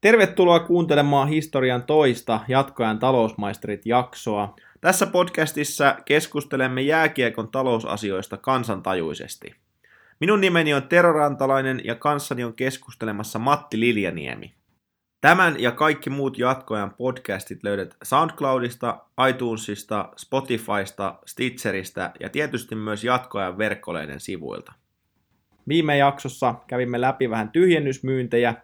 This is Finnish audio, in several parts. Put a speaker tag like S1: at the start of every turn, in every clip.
S1: Tervetuloa kuuntelemaan historian toista jatkoajan talousmaisterit jaksoa. Tässä podcastissa keskustelemme jääkiekon talousasioista kansantajuisesti. Minun nimeni on Tero Rantalainen ja kanssani on keskustelemassa Matti Liljaniemi. Tämän ja kaikki muut jatkoajan podcastit löydät SoundCloudista, iTunesista, Spotifysta, Stitcheristä ja tietysti myös jatkoajan verkkoleiden sivuilta. Viime jaksossa kävimme läpi vähän tyhjennysmyyntejä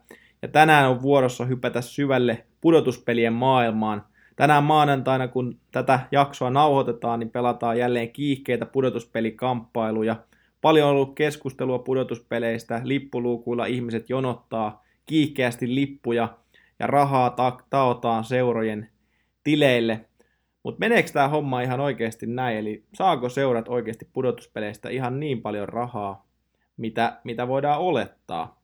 S1: ja tänään on vuorossa hypätä syvälle pudotuspelien maailmaan. Tänään maanantaina, kun tätä jaksoa nauhoitetaan, niin pelataan jälleen kiihkeitä pudotuspelikamppailuja. Paljon on ollut keskustelua pudotuspeleistä, lippuluukuilla ihmiset jonottaa kiihkeästi lippuja ja rahaa ta- taotaan seurojen tileille. Mutta meneekö tämä homma ihan oikeasti näin? Eli saako seurat oikeasti pudotuspeleistä ihan niin paljon rahaa, mitä, mitä voidaan olettaa?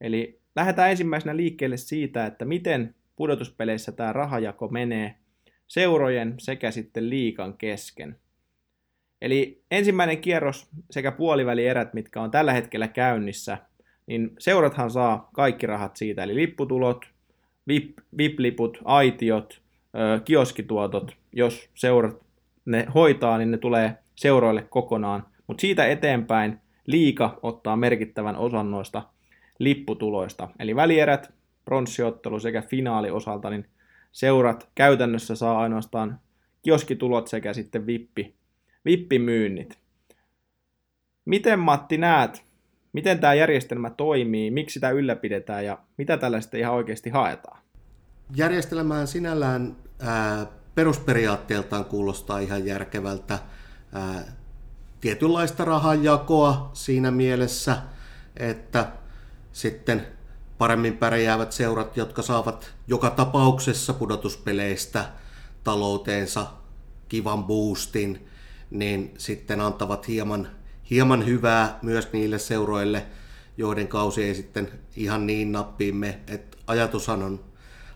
S1: Eli lähdetään ensimmäisenä liikkeelle siitä, että miten pudotuspeleissä tämä rahajako menee seurojen sekä sitten liikan kesken. Eli ensimmäinen kierros sekä puolivälierät, mitkä on tällä hetkellä käynnissä, niin seurathan saa kaikki rahat siitä, eli lipputulot, VIP, VIP-liput, aitiot, kioskituotot, jos seurat ne hoitaa, niin ne tulee seuroille kokonaan. Mutta siitä eteenpäin liika ottaa merkittävän osan noista lipputuloista. Eli välierät, pronssiottelu sekä finaali osalta, niin seurat käytännössä saa ainoastaan kioskitulot sekä sitten vippi, vippimyynnit. Miten Matti näet, miten tämä järjestelmä toimii, miksi sitä ylläpidetään ja mitä tällä sitten ihan oikeasti haetaan?
S2: Järjestelmään sinällään ää, perusperiaatteeltaan kuulostaa ihan järkevältä. Ää, tietynlaista rahanjakoa siinä mielessä, että sitten paremmin pärjäävät seurat, jotka saavat joka tapauksessa pudotuspeleistä talouteensa kivan boostin, niin sitten antavat hieman, hieman hyvää myös niille seuroille, joiden kausi ei sitten ihan niin nappiimme, että ajatushan on,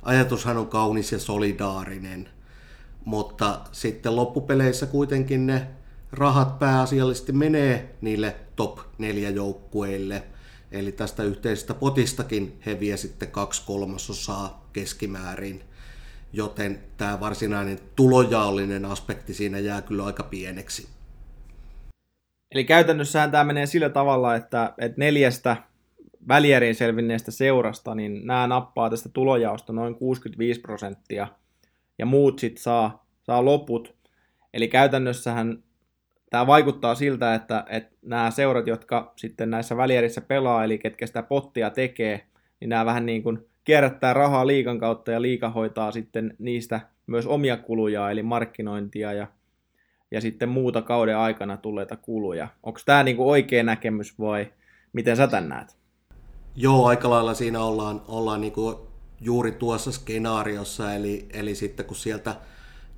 S2: ajatushan on kaunis ja solidaarinen, mutta sitten loppupeleissä kuitenkin ne rahat pääasiallisesti menee niille top 4 joukkueille – Eli tästä yhteisestä potistakin he vie sitten kaksi kolmasosaa keskimäärin, joten tämä varsinainen tulojaollinen aspekti siinä jää kyllä aika pieneksi.
S1: Eli käytännössähän tämä menee sillä tavalla, että, että neljästä välierin selvinneestä seurasta, niin nämä nappaa tästä tulojaosta noin 65 prosenttia, ja muut sitten saa, saa loput. Eli käytännössähän tämä vaikuttaa siltä, että, että nämä seurat, jotka sitten näissä välierissä pelaa, eli ketkä sitä pottia tekee, niin nämä vähän niin kuin kierrättää rahaa liikan kautta ja liika hoitaa sitten niistä myös omia kuluja, eli markkinointia ja, ja sitten muuta kauden aikana tulleita kuluja. Onko tämä niin kuin oikea näkemys vai miten sä tämän näet?
S2: Joo, aika lailla siinä ollaan, ollaan niin kuin juuri tuossa skenaariossa, eli, eli sitten kun sieltä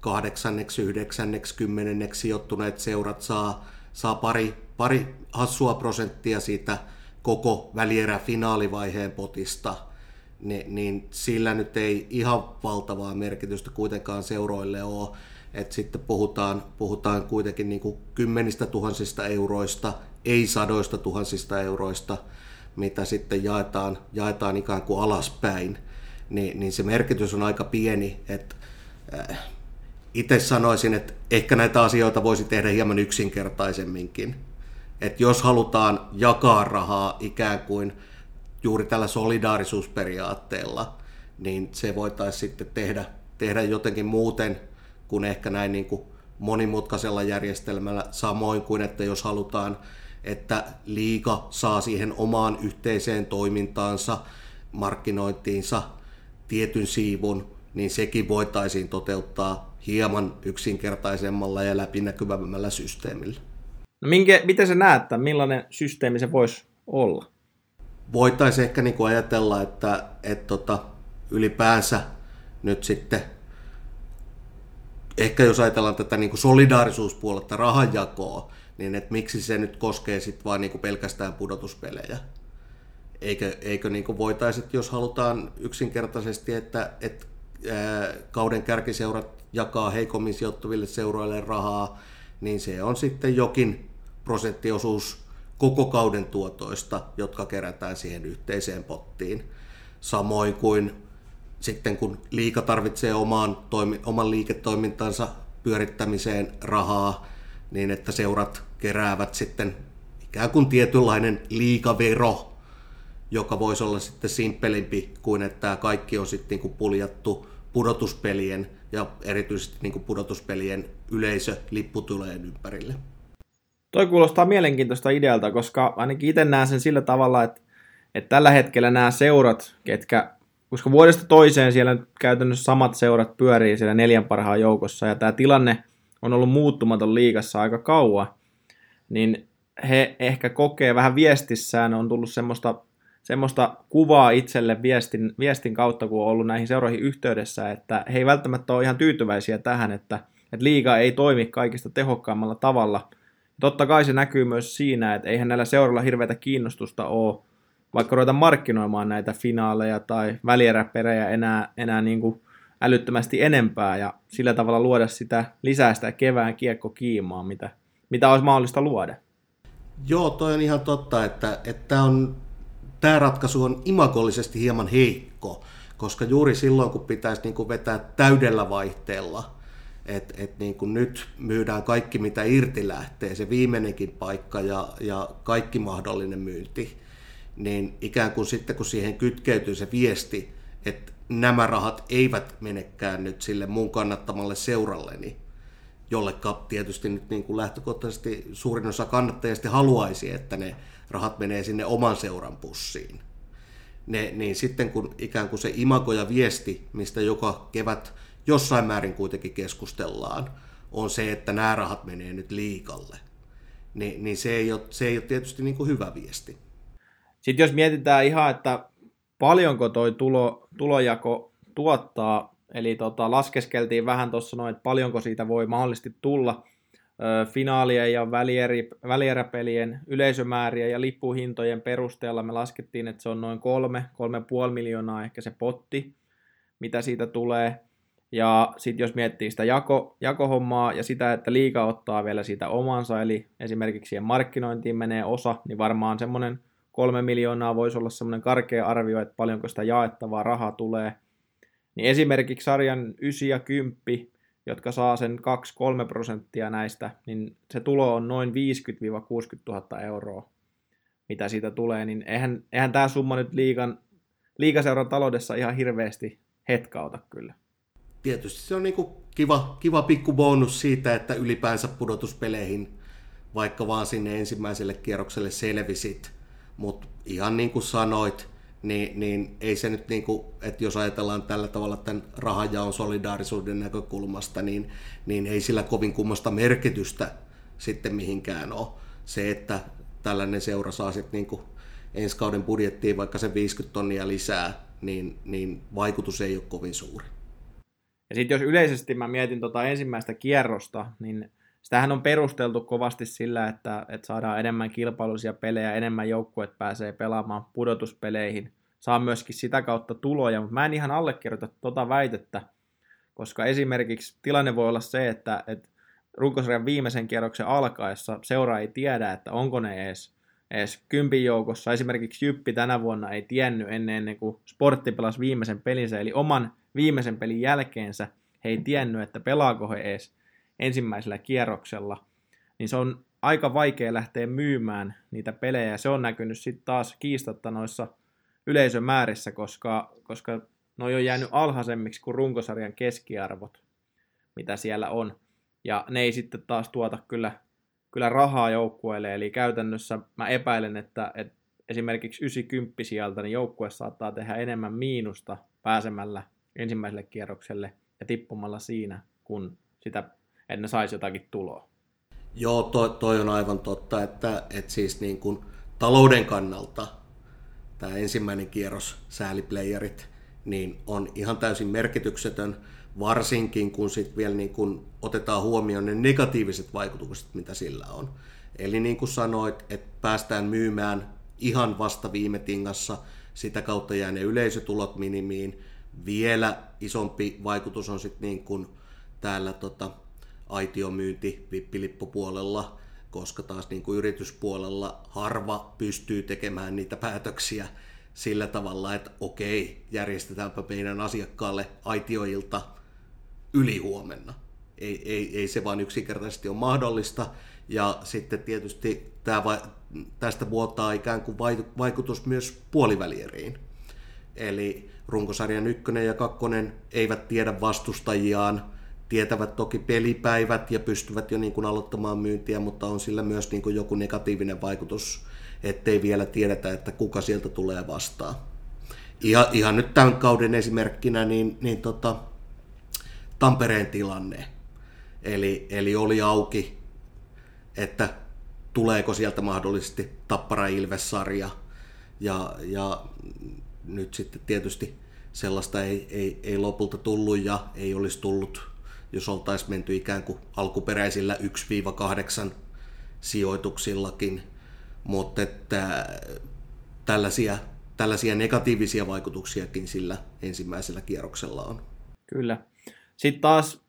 S2: kahdeksanneksi, yhdeksänneksi, kymmenenneksi sijoittuneet seurat saa, saa pari, pari hassua prosenttia siitä koko välierä finaalivaiheen potista, niin, niin sillä nyt ei ihan valtavaa merkitystä kuitenkaan seuroille ole. Et sitten puhutaan, puhutaan kuitenkin niin kuin kymmenistä tuhansista euroista, ei sadoista tuhansista euroista, mitä sitten jaetaan, jaetaan ikään kuin alaspäin, niin, niin se merkitys on aika pieni. Että äh, itse sanoisin, että ehkä näitä asioita voisi tehdä hieman yksinkertaisemminkin. Että jos halutaan jakaa rahaa ikään kuin juuri tällä solidaarisuusperiaatteella, niin se voitaisiin sitten tehdä, tehdä jotenkin muuten kuin ehkä näin niin kuin monimutkaisella järjestelmällä, samoin kuin että jos halutaan, että liiga saa siihen omaan yhteiseen toimintaansa, markkinointiinsa tietyn siivun, niin sekin voitaisiin toteuttaa hieman yksinkertaisemmalla ja läpinäkyvämmällä systeemillä.
S1: No minkä, miten se näet, että millainen systeemi se voisi olla?
S2: Voitaisiin ehkä niin kuin ajatella, että, että tota, ylipäänsä nyt sitten, ehkä jos ajatellaan tätä niin kuin solidaarisuuspuoletta, rahanjakoa, niin että miksi se nyt koskee sitten vain niin kuin pelkästään pudotuspelejä. Eikö, eikö niin kuin voitaisiin, jos halutaan yksinkertaisesti, että, että kauden kärkiseurat jakaa heikommin sijoittuville seuroille rahaa, niin se on sitten jokin prosenttiosuus koko kauden tuotoista, jotka kerätään siihen yhteiseen pottiin. Samoin kuin sitten kun liika tarvitsee omaan toimi, oman liiketoimintansa pyörittämiseen rahaa, niin että seurat keräävät sitten ikään kuin tietynlainen liikavero, joka voisi olla sitten simppelimpi kuin että kaikki on sitten niin kuin puljattu pudotuspelien ja erityisesti niin kuin pudotuspelien yleisölipputulojen ympärille.
S1: Toi kuulostaa mielenkiintoista idealta, koska ainakin itse näen sen sillä tavalla, että, että tällä hetkellä nämä seurat, ketkä, koska vuodesta toiseen siellä käytännössä samat seurat pyörii siellä neljän parhaan joukossa, ja tämä tilanne on ollut muuttumaton liikassa aika kauan, niin he ehkä kokee vähän viestissään, on tullut semmoista, semmoista kuvaa itselle viestin, viestin kautta, kun on ollut näihin seuroihin yhteydessä, että he ei välttämättä ole ihan tyytyväisiä tähän, että, että liiga ei toimi kaikista tehokkaammalla tavalla. Totta kai se näkyy myös siinä, että eihän näillä seuroilla hirveätä kiinnostusta ole vaikka ruveta markkinoimaan näitä finaaleja tai välieräperejä enää, enää niin kuin älyttömästi enempää ja sillä tavalla luoda sitä lisää sitä kevään kiekkokiimaa, mitä, mitä olisi mahdollista luoda.
S2: Joo, toi on ihan totta, että, että on, tämä ratkaisu on imagollisesti hieman heikko, koska juuri silloin, kun pitäisi niin kuin vetää täydellä vaihteella, että et niin nyt myydään kaikki, mitä irti lähtee, se viimeinenkin paikka ja, ja kaikki mahdollinen myynti, niin ikään kuin sitten kun siihen kytkeytyy se viesti, että nämä rahat eivät menekään nyt sille mun kannattamalle seuralleni, jollekka tietysti nyt niin kuin lähtökohtaisesti suurin osa kannattajista haluaisi, että ne rahat menee sinne oman seuran pussiin. Ne, niin sitten kun ikään kuin se imago ja viesti, mistä joka kevät jossain määrin kuitenkin keskustellaan, on se, että nämä rahat menee nyt liikalle, niin, niin se, ei ole, se ei ole tietysti niin kuin hyvä viesti.
S1: Sitten jos mietitään ihan, että paljonko toi tulo, tulojako tuottaa, eli tota, laskeskeltiin vähän tuossa noin, että paljonko siitä voi mahdollisesti tulla finaalien ja välieräpelien yleisömääriä ja lippuhintojen perusteella me laskettiin, että se on noin kolme, kolme puoli miljoonaa ehkä se potti, mitä siitä tulee. Ja sitten jos miettii sitä jako, jakohommaa ja sitä, että liika ottaa vielä siitä omansa, eli esimerkiksi siihen markkinointiin menee osa, niin varmaan semmoinen kolme miljoonaa voisi olla semmoinen karkea arvio, että paljonko sitä jaettavaa rahaa tulee. Niin esimerkiksi sarjan 9 ja 10, jotka saa sen 2-3 prosenttia näistä, niin se tulo on noin 50-60 000 euroa, mitä siitä tulee. Niin eihän, eihän tämä summa nyt liikan, liikaseuran taloudessa ihan hirveästi hetkauta kyllä.
S2: Tietysti se on niinku kiva, kiva pikku bonus siitä, että ylipäänsä pudotuspeleihin, vaikka vaan sinne ensimmäiselle kierrokselle selvisit – mutta ihan niin kuin sanoit, niin, niin ei se nyt, niin kuin, että jos ajatellaan tällä tavalla tämän rahanjaon solidaarisuuden näkökulmasta, niin, niin ei sillä kovin kummasta merkitystä sitten mihinkään ole. Se, että tällainen seura saa sitten niin kuin ensi kauden budjettiin vaikka se 50 tonnia lisää, niin, niin vaikutus ei ole kovin suuri.
S1: Ja sitten jos yleisesti mä mietin tota ensimmäistä kierrosta, niin Sitähän on perusteltu kovasti sillä, että, että saadaan enemmän kilpailuisia pelejä, enemmän joukkueet pääsee pelaamaan pudotuspeleihin. Saa myöskin sitä kautta tuloja, mutta mä en ihan allekirjoita tuota väitettä, koska esimerkiksi tilanne voi olla se, että, että runkosarjan viimeisen kierroksen alkaessa seura ei tiedä, että onko ne edes, edes kympin joukossa. Esimerkiksi Jyppi tänä vuonna ei tiennyt ennen, ennen kuin Sportti pelasi viimeisen pelinsä, eli oman viimeisen pelin jälkeensä he ei tiennyt, että pelaako he edes ensimmäisellä kierroksella, niin se on aika vaikea lähteä myymään niitä pelejä. Se on näkynyt sitten taas kiistatta noissa yleisömäärissä, koska, koska ne on jo jäänyt alhaisemmiksi kuin runkosarjan keskiarvot, mitä siellä on. Ja ne ei sitten taas tuota kyllä, kyllä rahaa joukkueelle, eli käytännössä mä epäilen, että, että esimerkiksi 90 sieltä niin joukkue saattaa tehdä enemmän miinusta pääsemällä ensimmäiselle kierrokselle ja tippumalla siinä, kun sitä että ne saisi jotakin tuloa.
S2: Joo, toi, toi on aivan totta, että, että siis niin kuin talouden kannalta tämä ensimmäinen kierros, sääliplayerit, niin on ihan täysin merkityksetön, varsinkin kun sitten vielä niin kun otetaan huomioon ne negatiiviset vaikutukset, mitä sillä on. Eli niin kuin sanoit, että päästään myymään ihan vasta viime tingassa, sitä kautta jää ne yleisötulot minimiin. Vielä isompi vaikutus on sitten niin täällä tota, aitiomyynti vippilippupuolella, koska taas niin kuin yrityspuolella harva pystyy tekemään niitä päätöksiä sillä tavalla, että okei, järjestetäänpä meidän asiakkaalle aitioilta ylihuomenna. Ei, ei, ei se vaan yksinkertaisesti ole mahdollista. Ja sitten tietysti tämä tästä vuotaa ikään kuin vaikutus myös puolivälieriin. Eli runkosarjan ykkönen ja kakkonen eivät tiedä vastustajiaan, tietävät toki pelipäivät ja pystyvät jo niin kuin aloittamaan myyntiä, mutta on sillä myös niin kuin joku negatiivinen vaikutus, ettei vielä tiedetä, että kuka sieltä tulee vastaan. Ihan, ihan nyt tämän kauden esimerkkinä, niin, niin tota, Tampereen tilanne. Eli, eli oli auki, että tuleeko sieltä mahdollisesti Tappara Ilves-sarja. Ja, ja nyt sitten tietysti sellaista ei, ei, ei lopulta tullut ja ei olisi tullut, jos oltaisiin menty ikään kuin alkuperäisillä 1-8 sijoituksillakin. Mutta että tällaisia, tällaisia negatiivisia vaikutuksiakin sillä ensimmäisellä kierroksella on.
S1: Kyllä. Sitten taas,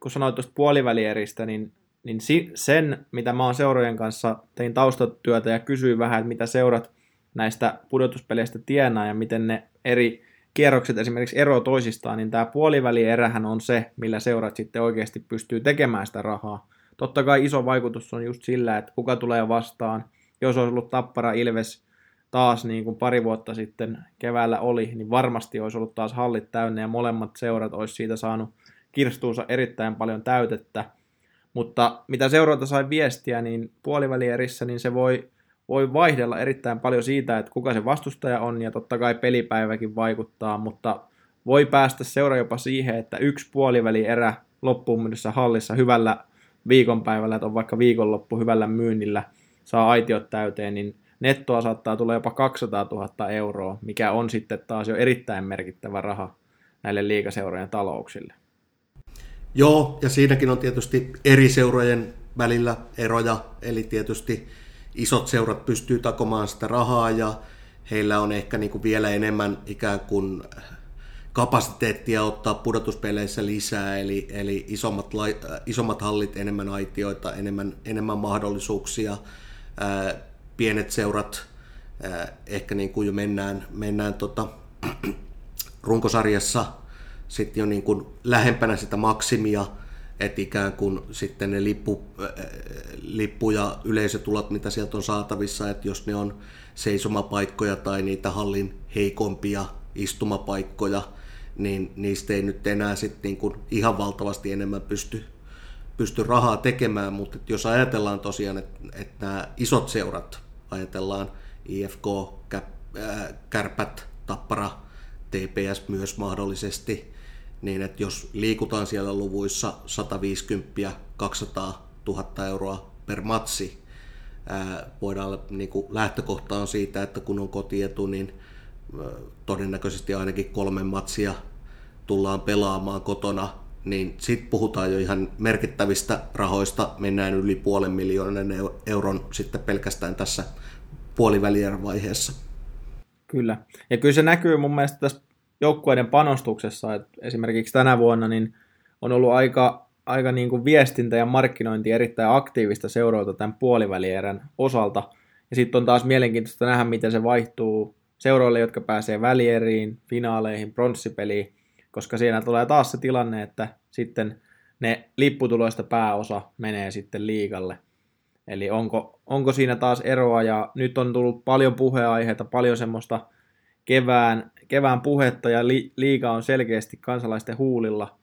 S1: kun sanoit tuosta puolivälieristä, niin, niin sen, mitä mä oon seurojen kanssa, tein taustatyötä ja kysyin vähän, että mitä seurat näistä pudotuspeleistä tienaa ja miten ne eri kierrokset esimerkiksi ero toisistaan, niin tämä puolivälierähän on se, millä seurat sitten oikeasti pystyy tekemään sitä rahaa. Totta kai iso vaikutus on just sillä, että kuka tulee vastaan. Jos olisi ollut Tappara Ilves taas niin kuin pari vuotta sitten keväällä oli, niin varmasti olisi ollut taas hallit täynnä ja molemmat seurat olisi siitä saanut kirstuunsa erittäin paljon täytettä. Mutta mitä seurata sai viestiä, niin puolivälierissä niin se voi, voi vaihdella erittäin paljon siitä, että kuka se vastustaja on, ja totta kai pelipäiväkin vaikuttaa, mutta voi päästä seura jopa siihen, että yksi puolivälierä loppuun mennessä hallissa hyvällä viikonpäivällä, että on vaikka viikonloppu hyvällä myynnillä, saa aitiot täyteen, niin nettoa saattaa tulla jopa 200 000 euroa, mikä on sitten taas jo erittäin merkittävä raha näille liikaseurojen talouksille.
S2: Joo, ja siinäkin on tietysti eri seurojen välillä eroja, eli tietysti isot seurat pystyy takomaan sitä rahaa ja heillä on ehkä niin kuin vielä enemmän ikään kuin kapasiteettia ottaa pudotuspeleissä lisää, eli, eli isommat, lai, isommat hallit, enemmän aitioita, enemmän, enemmän mahdollisuuksia. Ää, pienet seurat, ää, ehkä niin kuin jo mennään, mennään tota, runkosarjassa sitten jo niin kuin lähempänä sitä maksimia, että ikään kuin sitten ne lippu, lippu- ja yleisötulot, mitä sieltä on saatavissa, että jos ne on seisomapaikkoja tai niitä hallin heikompia istumapaikkoja, niin niistä ei nyt enää sitten niin kuin ihan valtavasti enemmän pysty, pysty rahaa tekemään, mutta jos ajatellaan tosiaan, että, että nämä isot seurat, ajatellaan IFK, Kärpät, Tappara, TPS myös mahdollisesti, niin että jos liikutaan siellä luvuissa 150-200 000 euroa per matsi, voidaan niin kuin lähtökohta on siitä, että kun on kotietu, niin todennäköisesti ainakin kolme matsia tullaan pelaamaan kotona, niin sitten puhutaan jo ihan merkittävistä rahoista, mennään yli puolen miljoonan euron sitten pelkästään tässä puolivälierän vaiheessa.
S1: Kyllä, ja kyllä se näkyy mun mielestä tässä joukkueiden panostuksessa, että esimerkiksi tänä vuonna niin on ollut aika, aika niin kuin viestintä ja markkinointi erittäin aktiivista seuroilta tämän puolivälierän osalta. Ja sitten on taas mielenkiintoista nähdä, miten se vaihtuu seuroille, jotka pääsee välieriin, finaaleihin, pronssipeliin, koska siinä tulee taas se tilanne, että sitten ne lipputuloista pääosa menee sitten liikalle. Eli onko, onko siinä taas eroa, ja nyt on tullut paljon puheaiheita, paljon semmoista kevään, kevään puhetta ja li, liiga on selkeästi kansalaisten huulilla,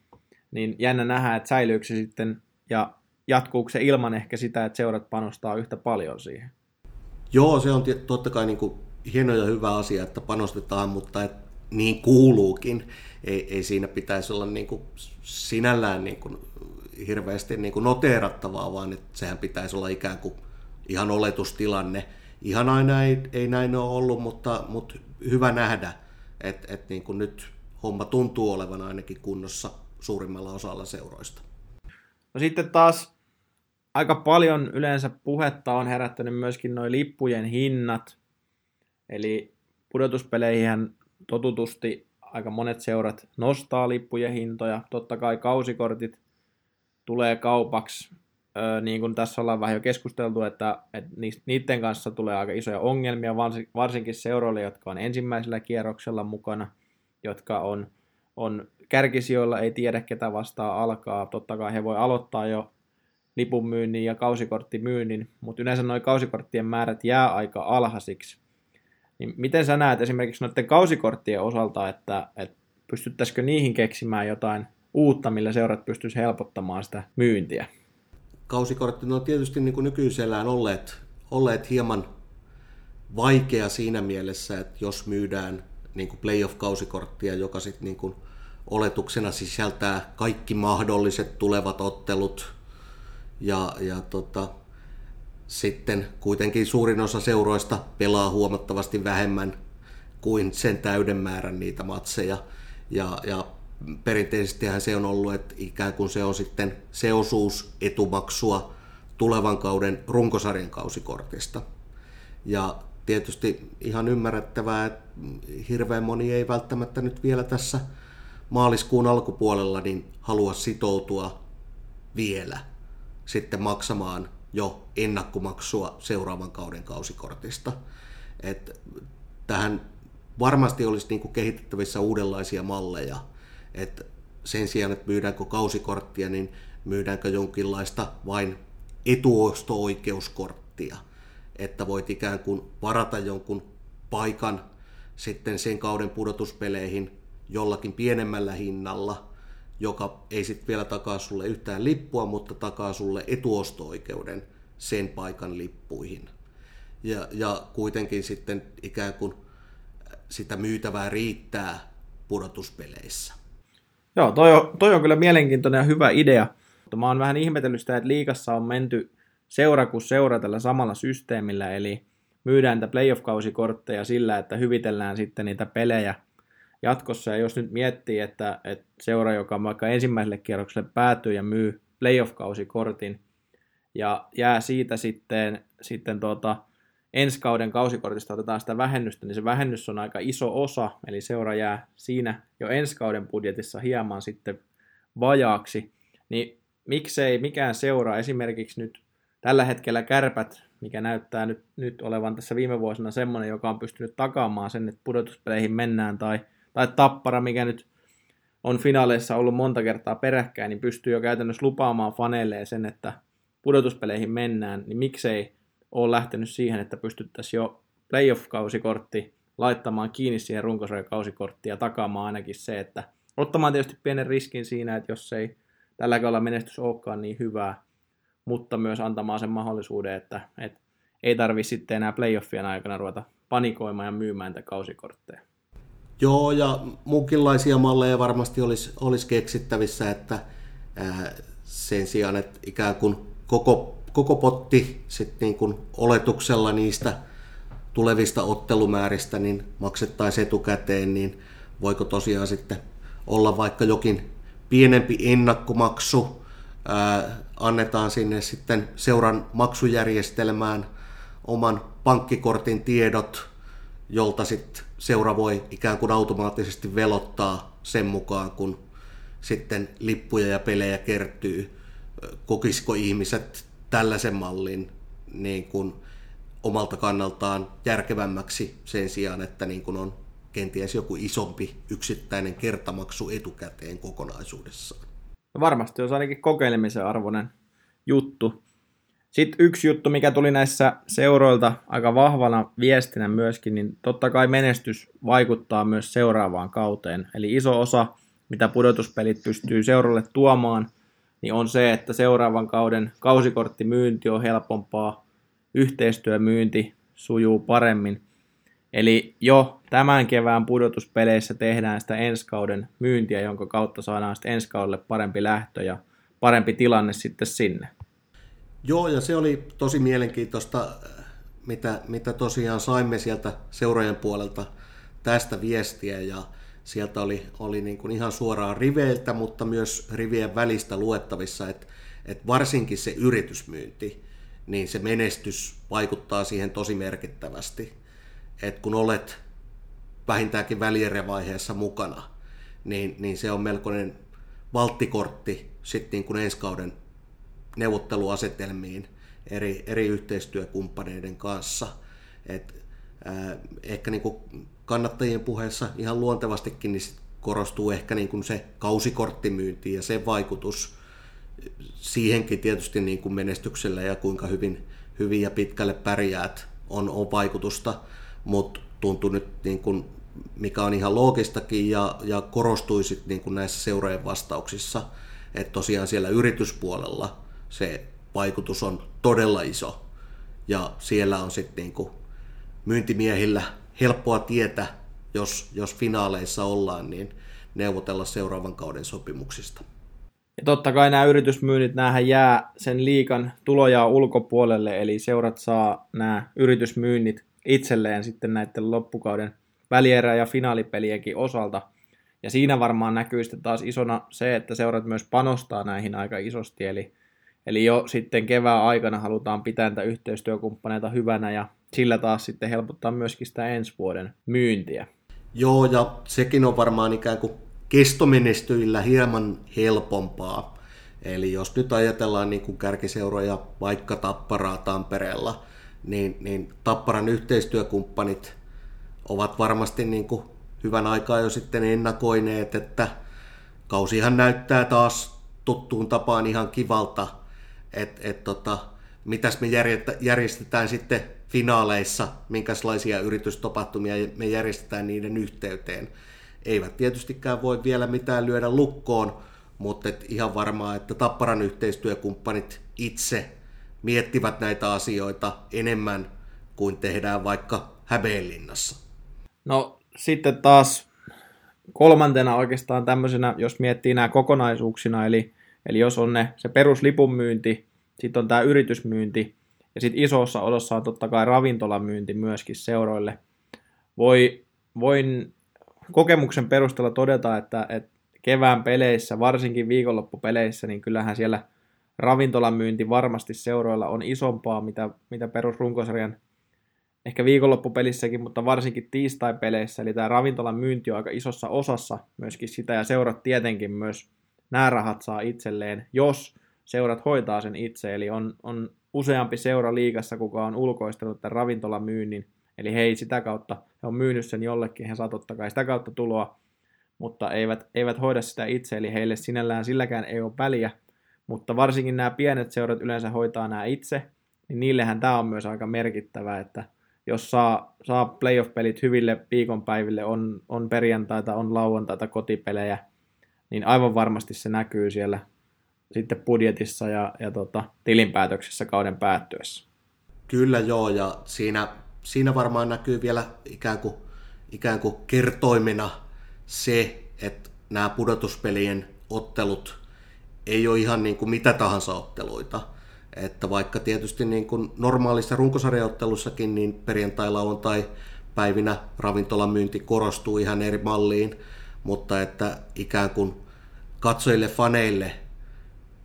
S1: niin jännä nähdä, että säilyykö se sitten ja jatkuuko se ilman ehkä sitä, että seurat panostaa yhtä paljon siihen.
S2: Joo, se on totta kai niin kuin hieno ja hyvä asia, että panostetaan, mutta et niin kuuluukin. Ei, ei siinä pitäisi olla niin kuin sinällään niin kuin hirveästi niin kuin noteerattavaa, vaan että sehän pitäisi olla ikään kuin ihan oletustilanne. Ihan aina ei, ei näin ole ollut, mutta, mutta hyvä nähdä, että, että niin kuin nyt homma tuntuu olevan ainakin kunnossa suurimmalla osalla seuroista.
S1: No sitten taas aika paljon yleensä puhetta on herättänyt myöskin noin lippujen hinnat. Eli pudotuspeleihin totutusti aika monet seurat nostaa lippujen hintoja. Totta kai kausikortit tulee kaupaksi niin kuin tässä ollaan vähän jo keskusteltu, että, että niiden kanssa tulee aika isoja ongelmia, varsinkin seuroille, jotka on ensimmäisellä kierroksella mukana, jotka on, on kärkisijoilla, ei tiedä ketä vastaan alkaa. Totta kai he voi aloittaa jo lipunmyynnin ja kausikorttimyynnin, mutta yleensä noin kausikorttien määrät jää aika alhaisiksi. Niin miten sä näet esimerkiksi noiden kausikorttien osalta, että, että pystyttäisikö niihin keksimään jotain uutta, millä seurat pystyisi helpottamaan sitä myyntiä?
S2: Kausikortti on tietysti niin kuin nykyisellään olleet, olleet hieman vaikea siinä mielessä, että jos myydään niin kuin playoff-kausikorttia, joka sitten niin kuin oletuksena sisältää kaikki mahdolliset tulevat ottelut ja, ja tota, sitten kuitenkin suurin osa seuroista pelaa huomattavasti vähemmän kuin sen täyden määrän niitä matseja. Ja, ja perinteisestihän se on ollut, että ikään kuin se on sitten se osuus etumaksua tulevan kauden runkosarjan kausikortista. Ja tietysti ihan ymmärrettävää, että hirveän moni ei välttämättä nyt vielä tässä maaliskuun alkupuolella niin halua sitoutua vielä sitten maksamaan jo ennakkomaksua seuraavan kauden kausikortista. Et tähän varmasti olisi niin kuin kehitettävissä uudenlaisia malleja. Et sen sijaan, että myydäänkö kausikorttia, niin myydäänkö jonkinlaista vain etuosto-oikeuskorttia, että voit ikään kuin varata jonkun paikan sitten sen kauden pudotuspeleihin jollakin pienemmällä hinnalla, joka ei sitten vielä takaa sulle yhtään lippua, mutta takaa sulle etuosto-oikeuden sen paikan lippuihin. Ja, ja kuitenkin sitten ikään kuin sitä myytävää riittää pudotuspeleissä.
S1: Joo, toi on, toi on kyllä mielenkiintoinen ja hyvä idea. Mutta mä oon vähän ihmetellyt sitä, että liikassa on menty seura kuin seura tällä samalla systeemillä, eli myydään niitä playoff-kausikortteja sillä, että hyvitellään sitten niitä pelejä jatkossa. Ja jos nyt miettii, että, että seura, joka vaikka ensimmäiselle kierrokselle päätyy ja myy playoff-kausikortin, ja jää siitä sitten, sitten tuota, ensi kauden kausikortista otetaan sitä vähennystä, niin se vähennys on aika iso osa, eli seura jää siinä jo ensi kauden budjetissa hieman sitten vajaaksi, niin miksei mikään seura, esimerkiksi nyt tällä hetkellä kärpät, mikä näyttää nyt, nyt olevan tässä viime vuosina semmoinen, joka on pystynyt takaamaan sen, että pudotuspeleihin mennään, tai, tai tappara, mikä nyt on finaaleissa ollut monta kertaa peräkkäin, niin pystyy jo käytännössä lupaamaan faneilleen sen, että pudotuspeleihin mennään, niin miksei ole lähtenyt siihen, että pystyttäisiin jo playoff-kausikortti laittamaan kiinni siihen runkosarjan kausikorttiin ja takaamaan ainakin se, että ottamaan tietysti pienen riskin siinä, että jos ei tällä kaudella menestys olekaan niin hyvää, mutta myös antamaan sen mahdollisuuden, että, että ei tarvi sitten enää playoffien aikana ruveta panikoimaan ja myymään niitä kausikortteja.
S2: Joo, ja muunkinlaisia malleja varmasti olisi, olisi keksittävissä, että ää, sen sijaan, että ikään kuin koko, koko potti sit niin kuin oletuksella niistä tulevista ottelumääristä niin maksettaisiin etukäteen, niin voiko tosiaan sitten olla vaikka jokin pienempi ennakkomaksu, ää, annetaan sinne sitten seuran maksujärjestelmään oman pankkikortin tiedot, jolta sitten seura voi ikään kuin automaattisesti velottaa sen mukaan, kun sitten lippuja ja pelejä kertyy. Kokisiko ihmiset tällaisen mallin niin kuin omalta kannaltaan järkevämmäksi sen sijaan, että niin kuin on kenties joku isompi yksittäinen kertamaksu etukäteen kokonaisuudessaan.
S1: No varmasti on ainakin kokeilemisen arvoinen juttu. Sitten yksi juttu, mikä tuli näissä seuroilta aika vahvana viestinä myöskin, niin totta kai menestys vaikuttaa myös seuraavaan kauteen. Eli iso osa, mitä pudotuspelit pystyy seuralle tuomaan – niin on se, että seuraavan kauden kausikorttimyynti on helpompaa, yhteistyömyynti sujuu paremmin. Eli jo tämän kevään pudotuspeleissä tehdään sitä ensi kauden myyntiä, jonka kautta saadaan sitten ensi kaudelle parempi lähtö ja parempi tilanne sitten sinne.
S2: Joo, ja se oli tosi mielenkiintoista, mitä, mitä tosiaan saimme sieltä seurojen puolelta tästä viestiä. Ja sieltä oli, oli niin kuin ihan suoraan riveiltä, mutta myös rivien välistä luettavissa, että, että varsinkin se yritysmyynti, niin se menestys vaikuttaa siihen tosi merkittävästi. Että kun olet vähintäänkin välierevaiheessa mukana, niin, niin se on melkoinen valttikortti sitten niin kuin ensi kauden neuvotteluasetelmiin eri, eri yhteistyökumppaneiden kanssa. Et, äh, ehkä niin kuin kannattajien puheessa ihan luontevastikin niin sit korostuu ehkä niin kuin se kausikorttimyynti ja sen vaikutus siihenkin tietysti niin kuin menestyksellä ja kuinka hyvin, hyvin ja pitkälle pärjäät on, on vaikutusta, mutta tuntuu nyt niin kuin, mikä on ihan loogistakin ja, ja korostui niin kuin näissä seurojen vastauksissa, että tosiaan siellä yrityspuolella se vaikutus on todella iso. Ja siellä on sitten niin myyntimiehillä helppoa tietä, jos, jos finaaleissa ollaan, niin neuvotella seuraavan kauden sopimuksista.
S1: Ja totta kai nämä yritysmyynnit, näähän jää sen liikan tuloja ulkopuolelle, eli seurat saa nämä yritysmyynnit itselleen sitten näiden loppukauden välierä- ja finaalipelienkin osalta. Ja siinä varmaan näkyy sitten taas isona se, että seurat myös panostaa näihin aika isosti, eli, eli jo sitten kevään aikana halutaan pitää näitä yhteistyökumppaneita hyvänä ja sillä taas sitten helpottaa myöskin sitä ensi vuoden myyntiä.
S2: Joo, ja sekin on varmaan ikään kuin kestomenestyillä hieman helpompaa. Eli jos nyt ajatellaan niin kuin kärkiseuroja vaikka Tapparaa Tampereella, niin, niin Tapparan yhteistyökumppanit ovat varmasti niin kuin hyvän aikaa jo sitten ennakoineet, että kausihan näyttää taas tuttuun tapaan ihan kivalta, että et tota, mitäs me järjestetään sitten finaaleissa, minkälaisia yritystapahtumia me järjestetään niiden yhteyteen. Eivät tietystikään voi vielä mitään lyödä lukkoon, mutta et ihan varmaa, että Tapparan yhteistyökumppanit itse miettivät näitä asioita enemmän kuin tehdään vaikka Hämeenlinnassa.
S1: No sitten taas kolmantena oikeastaan tämmöisenä, jos miettii nämä kokonaisuuksina, eli, eli jos on ne, se peruslipunmyynti, sitten on tämä yritysmyynti, ja sitten isossa odossa on totta kai ravintolamyynti myöskin seuroille. Voi, voin kokemuksen perusteella todeta, että, että kevään peleissä, varsinkin viikonloppupeleissä, niin kyllähän siellä ravintolamyynti varmasti seuroilla on isompaa, mitä, mitä perusrunkosarjan ehkä viikonloppupelissäkin, mutta varsinkin tiistai-peleissä, eli tämä ravintolan myynti on aika isossa osassa myöskin sitä, ja seurat tietenkin myös nämä rahat saa itselleen, jos seurat hoitaa sen itse, eli on, on useampi seura liigassa, kuka on ulkoistanut tämän ravintolamyynnin, eli hei sitä kautta, he on myynyt sen jollekin, he saa kai sitä kautta tuloa, mutta eivät, eivät hoida sitä itse, eli heille sinällään silläkään ei ole väliä, mutta varsinkin nämä pienet seurat yleensä hoitaa nämä itse, niin niillehän tämä on myös aika merkittävä, että jos saa, saa playoff-pelit hyville viikonpäiville, on, on perjantaita, on lauantaita, kotipelejä, niin aivan varmasti se näkyy siellä sitten budjetissa ja, ja tota, tilinpäätöksessä kauden päättyessä.
S2: Kyllä joo, ja siinä, siinä varmaan näkyy vielä ikään kuin, ikään kuin kertoimena se, että nämä pudotuspelien ottelut ei ole ihan niin kuin mitä tahansa otteluita. Että vaikka tietysti niin kuin normaalissa runkosarjaottelussakin, niin perjantai, lauantai päivinä ravintolan myynti korostuu ihan eri malliin, mutta että ikään kuin katsojille, faneille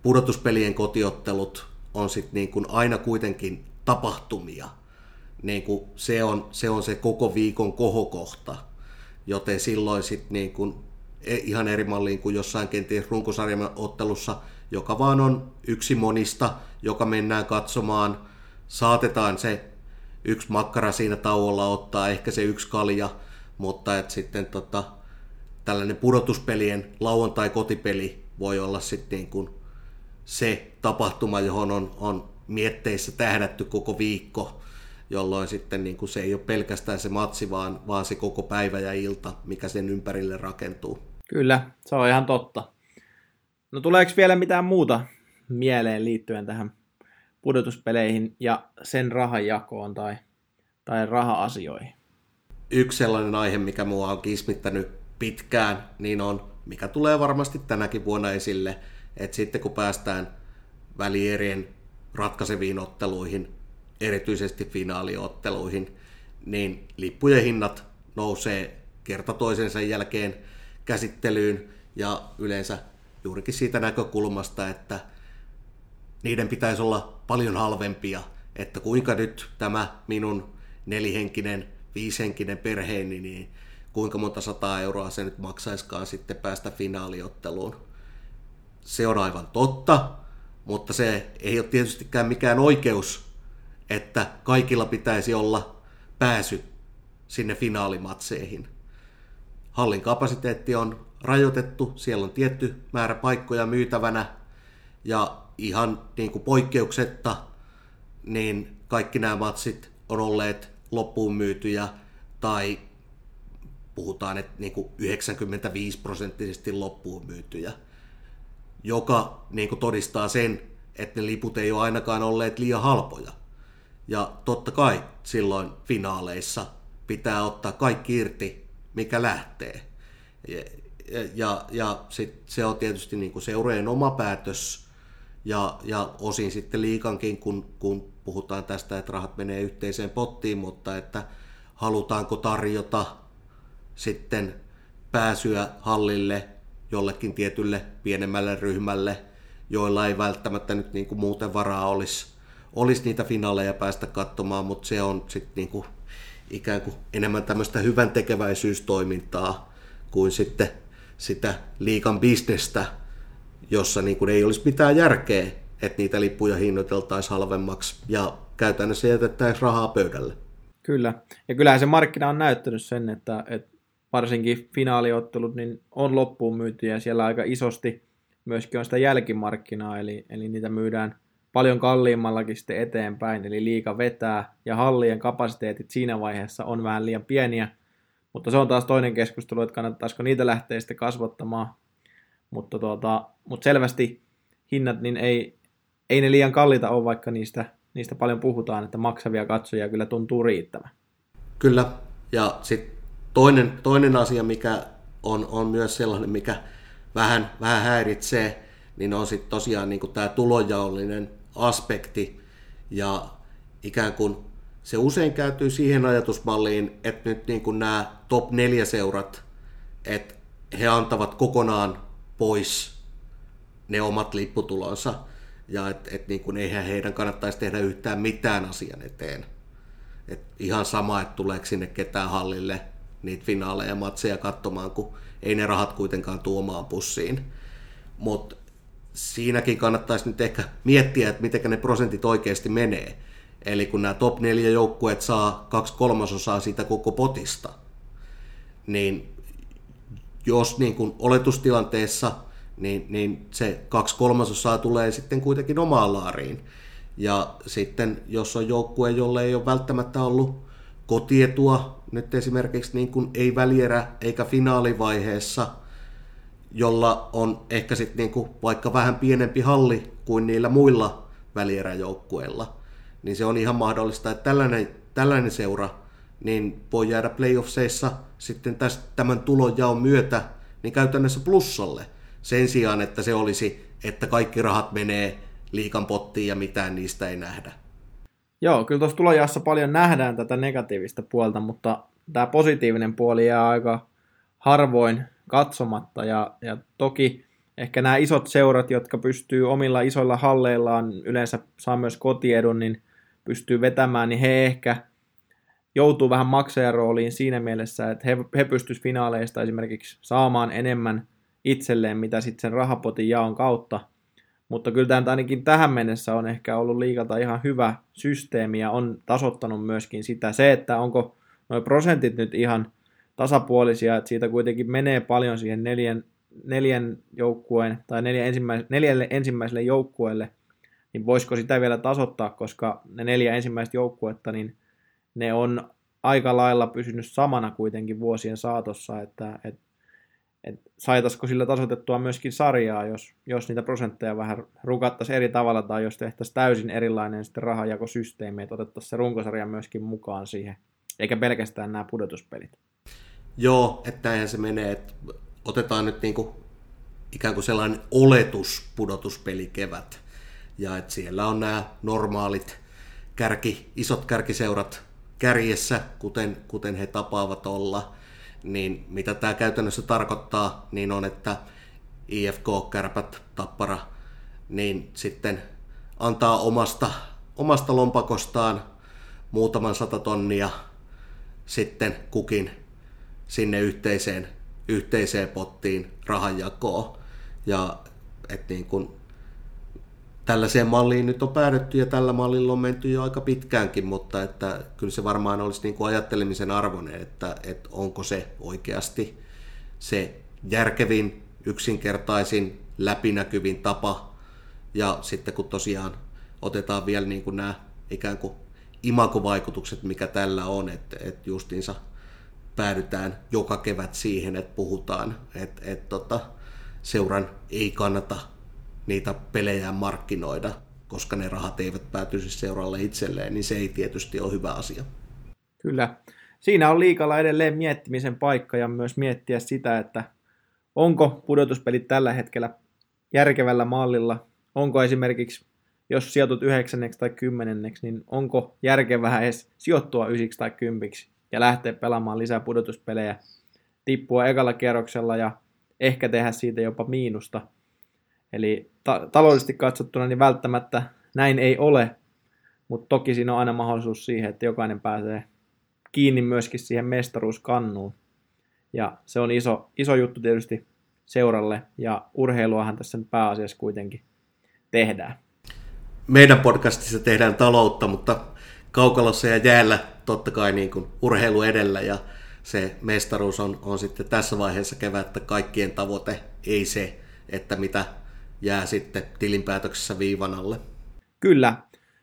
S2: pudotuspelien kotiottelut on sitten niin kuin aina kuitenkin tapahtumia. Niin kuin se, on, se on se koko viikon kohokohta, joten silloin sitten niin kuin e, ihan eri malliin kuin jossain kenties runkosarjan ottelussa, joka vaan on yksi monista, joka mennään katsomaan, saatetaan se yksi makkara siinä tauolla ottaa, ehkä se yksi kalja, mutta et sitten tota, tällainen pudotuspelien lauantai-kotipeli voi olla sitten niin kuin se tapahtuma, johon on, on mietteissä tähdätty koko viikko, jolloin sitten niin kuin se ei ole pelkästään se matsi, vaan, vaan se koko päivä ja ilta, mikä sen ympärille rakentuu.
S1: Kyllä, se on ihan totta. No tuleeko vielä mitään muuta mieleen liittyen tähän pudotuspeleihin ja sen rahajakoon tai, tai raha-asioihin?
S2: Yksi sellainen aihe, mikä mua on kismittänyt pitkään, niin on, mikä tulee varmasti tänäkin vuonna esille, että sitten kun päästään välierien ratkaiseviin otteluihin, erityisesti finaaliotteluihin, niin lippujen hinnat nousee kerta toisensa jälkeen käsittelyyn ja yleensä juurikin siitä näkökulmasta, että niiden pitäisi olla paljon halvempia, että kuinka nyt tämä minun nelihenkinen, viishenkinen perheeni, niin kuinka monta sataa euroa se nyt maksaiskaan sitten päästä finaaliotteluun. Se on aivan totta, mutta se ei ole tietystikään mikään oikeus, että kaikilla pitäisi olla pääsy sinne finaalimatseihin. Hallin kapasiteetti on rajoitettu, siellä on tietty määrä paikkoja myytävänä ja ihan niin kuin poikkeuksetta niin kaikki nämä matsit on olleet loppuun myytyjä tai puhutaan, että niin kuin 95 prosenttisesti loppuun myytyjä, joka niin kuin todistaa sen, että ne liput ei ole ainakaan olleet liian halpoja. Ja totta kai silloin finaaleissa pitää ottaa kaikki irti, mikä lähtee. Ja, ja, ja sit se on tietysti niin kuin seurojen oma päätös ja, ja osin sitten liikankin, kun, kun puhutaan tästä, että rahat menee yhteiseen pottiin, mutta että halutaanko tarjota sitten pääsyä hallille jollekin tietylle pienemmälle ryhmälle, joilla ei välttämättä nyt niin kuin muuten varaa olisi, olisi niitä finaaleja päästä katsomaan, mutta se on sitten niin kuin ikään kuin enemmän tämmöistä hyvän tekeväisyystoimintaa kuin sitten sitä liikan bisnestä, jossa niin kuin ei olisi mitään järkeä, että niitä lippuja hinnoiteltaisiin halvemmaksi ja käytännössä jätettäisiin rahaa pöydälle.
S1: Kyllä, ja kyllähän se markkina on näyttänyt sen, että, että varsinkin finaaliottelut niin on loppuun myyty ja siellä aika isosti myöskin on sitä jälkimarkkinaa, eli, eli niitä myydään paljon kalliimmallakin sitten eteenpäin, eli liika vetää ja hallien kapasiteetit siinä vaiheessa on vähän liian pieniä, mutta se on taas toinen keskustelu, että kannattaisiko niitä lähteä sitten kasvattamaan, mutta, tuota, mutta selvästi hinnat niin ei, ei ne liian kalliita ole, vaikka niistä, niistä paljon puhutaan, että maksavia katsojia kyllä tuntuu riittävän.
S2: Kyllä, ja sitten toinen, toinen asia, mikä on, on myös sellainen, mikä vähän, vähän häiritsee, niin on sitten tosiaan niin tämä tulojaollinen aspekti, ja ikään kuin se usein kääntyy siihen ajatusmalliin, että nyt niin kuin nämä top 4 seurat, että he antavat kokonaan pois ne omat lipputulonsa, ja että et niin kuin eihän heidän kannattaisi tehdä yhtään mitään asian eteen. Et ihan sama, että tuleeko sinne ketään hallille niitä finaaleja ja matseja katsomaan, kun ei ne rahat kuitenkaan tuomaan pussiin. Mutta siinäkin kannattaisi nyt ehkä miettiä, että miten ne prosentit oikeasti menee. Eli kun nämä top 4 joukkueet saa kaksi kolmasosaa siitä koko potista, niin jos niin kuin oletustilanteessa, niin, niin se kaksi kolmasosaa tulee sitten kuitenkin omaan laariin. Ja sitten jos on joukkue, jolle ei ole välttämättä ollut kotietua, nyt esimerkiksi niin kuin ei välierä eikä finaalivaiheessa, jolla on ehkä sitten niin kuin vaikka vähän pienempi halli kuin niillä muilla välieräjoukkueilla, niin se on ihan mahdollista, että tällainen, tällainen seura niin voi jäädä playoffseissa sitten tästä, tämän tulonjaon myötä niin käytännössä plussalle sen sijaan, että se olisi, että kaikki rahat menee liikan pottiin ja mitään niistä ei nähdä.
S1: Joo, kyllä tuossa tulojassa paljon nähdään tätä negatiivista puolta, mutta tämä positiivinen puoli jää aika harvoin katsomatta. Ja, ja toki ehkä nämä isot seurat, jotka pystyy omilla isoilla halleillaan, yleensä saa myös kotiedun, niin pystyy vetämään, niin he ehkä joutuu vähän maksajarooliin siinä mielessä, että he, he pystyisivät finaaleista esimerkiksi saamaan enemmän itselleen, mitä sitten sen rahapotin jaon kautta – mutta kyllä tämä ainakin tähän mennessä on ehkä ollut liikalta ihan hyvä systeemi ja on tasottanut myöskin sitä. Se, että onko nuo prosentit nyt ihan tasapuolisia, että siitä kuitenkin menee paljon siihen neljän, neljän joukkueen tai neljän ensimmäis, neljälle ensimmäiselle joukkueelle, niin voisiko sitä vielä tasottaa, koska ne neljä ensimmäistä joukkuetta, niin ne on aika lailla pysynyt samana kuitenkin vuosien saatossa, että, että että sillä tasoitettua myöskin sarjaa, jos, jos niitä prosentteja vähän rukattaisiin eri tavalla tai jos tehtäisiin täysin erilainen sitten rahajakosysteemi, että otettaisiin se runkosarja myöskin mukaan siihen, eikä pelkästään nämä pudotuspelit.
S2: Joo, että näinhän se menee, että otetaan nyt niinku ikään kuin sellainen oletus pudotuspelikevät, ja että siellä on nämä normaalit kärki, isot kärkiseurat kärjessä, kuten, kuten he tapaavat olla – niin mitä tämä käytännössä tarkoittaa, niin on, että IFK, Kärpät, Tappara, niin sitten antaa omasta, omasta lompakostaan muutaman sata tonnia sitten kukin sinne yhteiseen, yhteiseen pottiin rahanjakoon. Ja et niin kun, tällaiseen malliin nyt on päädytty ja tällä mallilla on menty jo aika pitkäänkin, mutta että kyllä se varmaan olisi niin kuin ajattelemisen arvoinen, että, että onko se oikeasti se järkevin, yksinkertaisin, läpinäkyvin tapa. Ja sitten kun tosiaan otetaan vielä niin kuin nämä ikään kuin imakovaikutukset, mikä tällä on, että, että justiinsa päädytään joka kevät siihen, että puhutaan, että, että tota, seuran ei kannata niitä pelejä markkinoida, koska ne rahat eivät päätyisi seuralle itselleen, niin se ei tietysti ole hyvä asia.
S1: Kyllä. Siinä on liikalla edelleen miettimisen paikka ja myös miettiä sitä, että onko pudotuspelit tällä hetkellä järkevällä mallilla, onko esimerkiksi, jos sijoitut yhdeksänneksi tai kymmenenneksi, niin onko järkevää edes sijoittua ysiksi tai kympiksi ja lähteä pelaamaan lisää pudotuspelejä, tippua ekalla kierroksella ja ehkä tehdä siitä jopa miinusta. Eli ta- taloudellisesti katsottuna niin välttämättä näin ei ole, mutta toki siinä on aina mahdollisuus siihen, että jokainen pääsee kiinni myöskin siihen mestaruuskannuun. Ja se on iso, iso juttu tietysti seuralle, ja urheiluahan tässä nyt pääasiassa kuitenkin tehdään.
S2: Meidän podcastissa tehdään taloutta, mutta kaukalossa ja jäällä totta kai niin kuin urheilu edellä, ja se mestaruus on, on sitten tässä vaiheessa kevättä kaikkien tavoite, ei se, että mitä jää sitten tilinpäätöksessä viivan alle.
S1: Kyllä.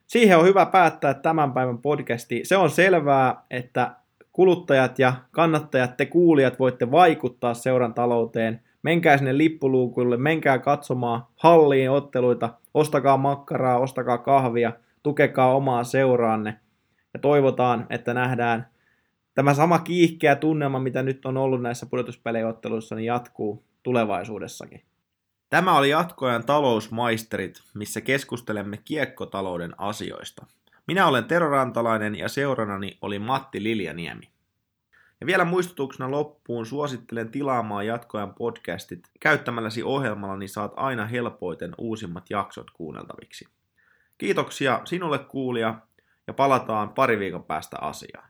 S1: Siihen on hyvä päättää tämän päivän podcasti. Se on selvää, että kuluttajat ja kannattajat, te kuulijat voitte vaikuttaa seuran talouteen. Menkää sinne lippuluukulle, menkää katsomaan halliin otteluita, ostakaa makkaraa, ostakaa kahvia, tukekaa omaa seuraanne. Ja toivotaan, että nähdään tämä sama kiihkeä tunnelma, mitä nyt on ollut näissä pudotuspeleotteluissa, niin jatkuu tulevaisuudessakin. Tämä oli jatkoajan talousmaisterit, missä keskustelemme kiekkotalouden asioista. Minä olen Tero Rantalainen ja seuranani oli Matti Liljaniemi. Ja vielä muistutuksena loppuun suosittelen tilaamaan jatkoajan podcastit. Käyttämälläsi ohjelmalla niin saat aina helpoiten uusimmat jaksot kuunneltaviksi. Kiitoksia sinulle kuulija ja palataan pari viikon päästä asiaan.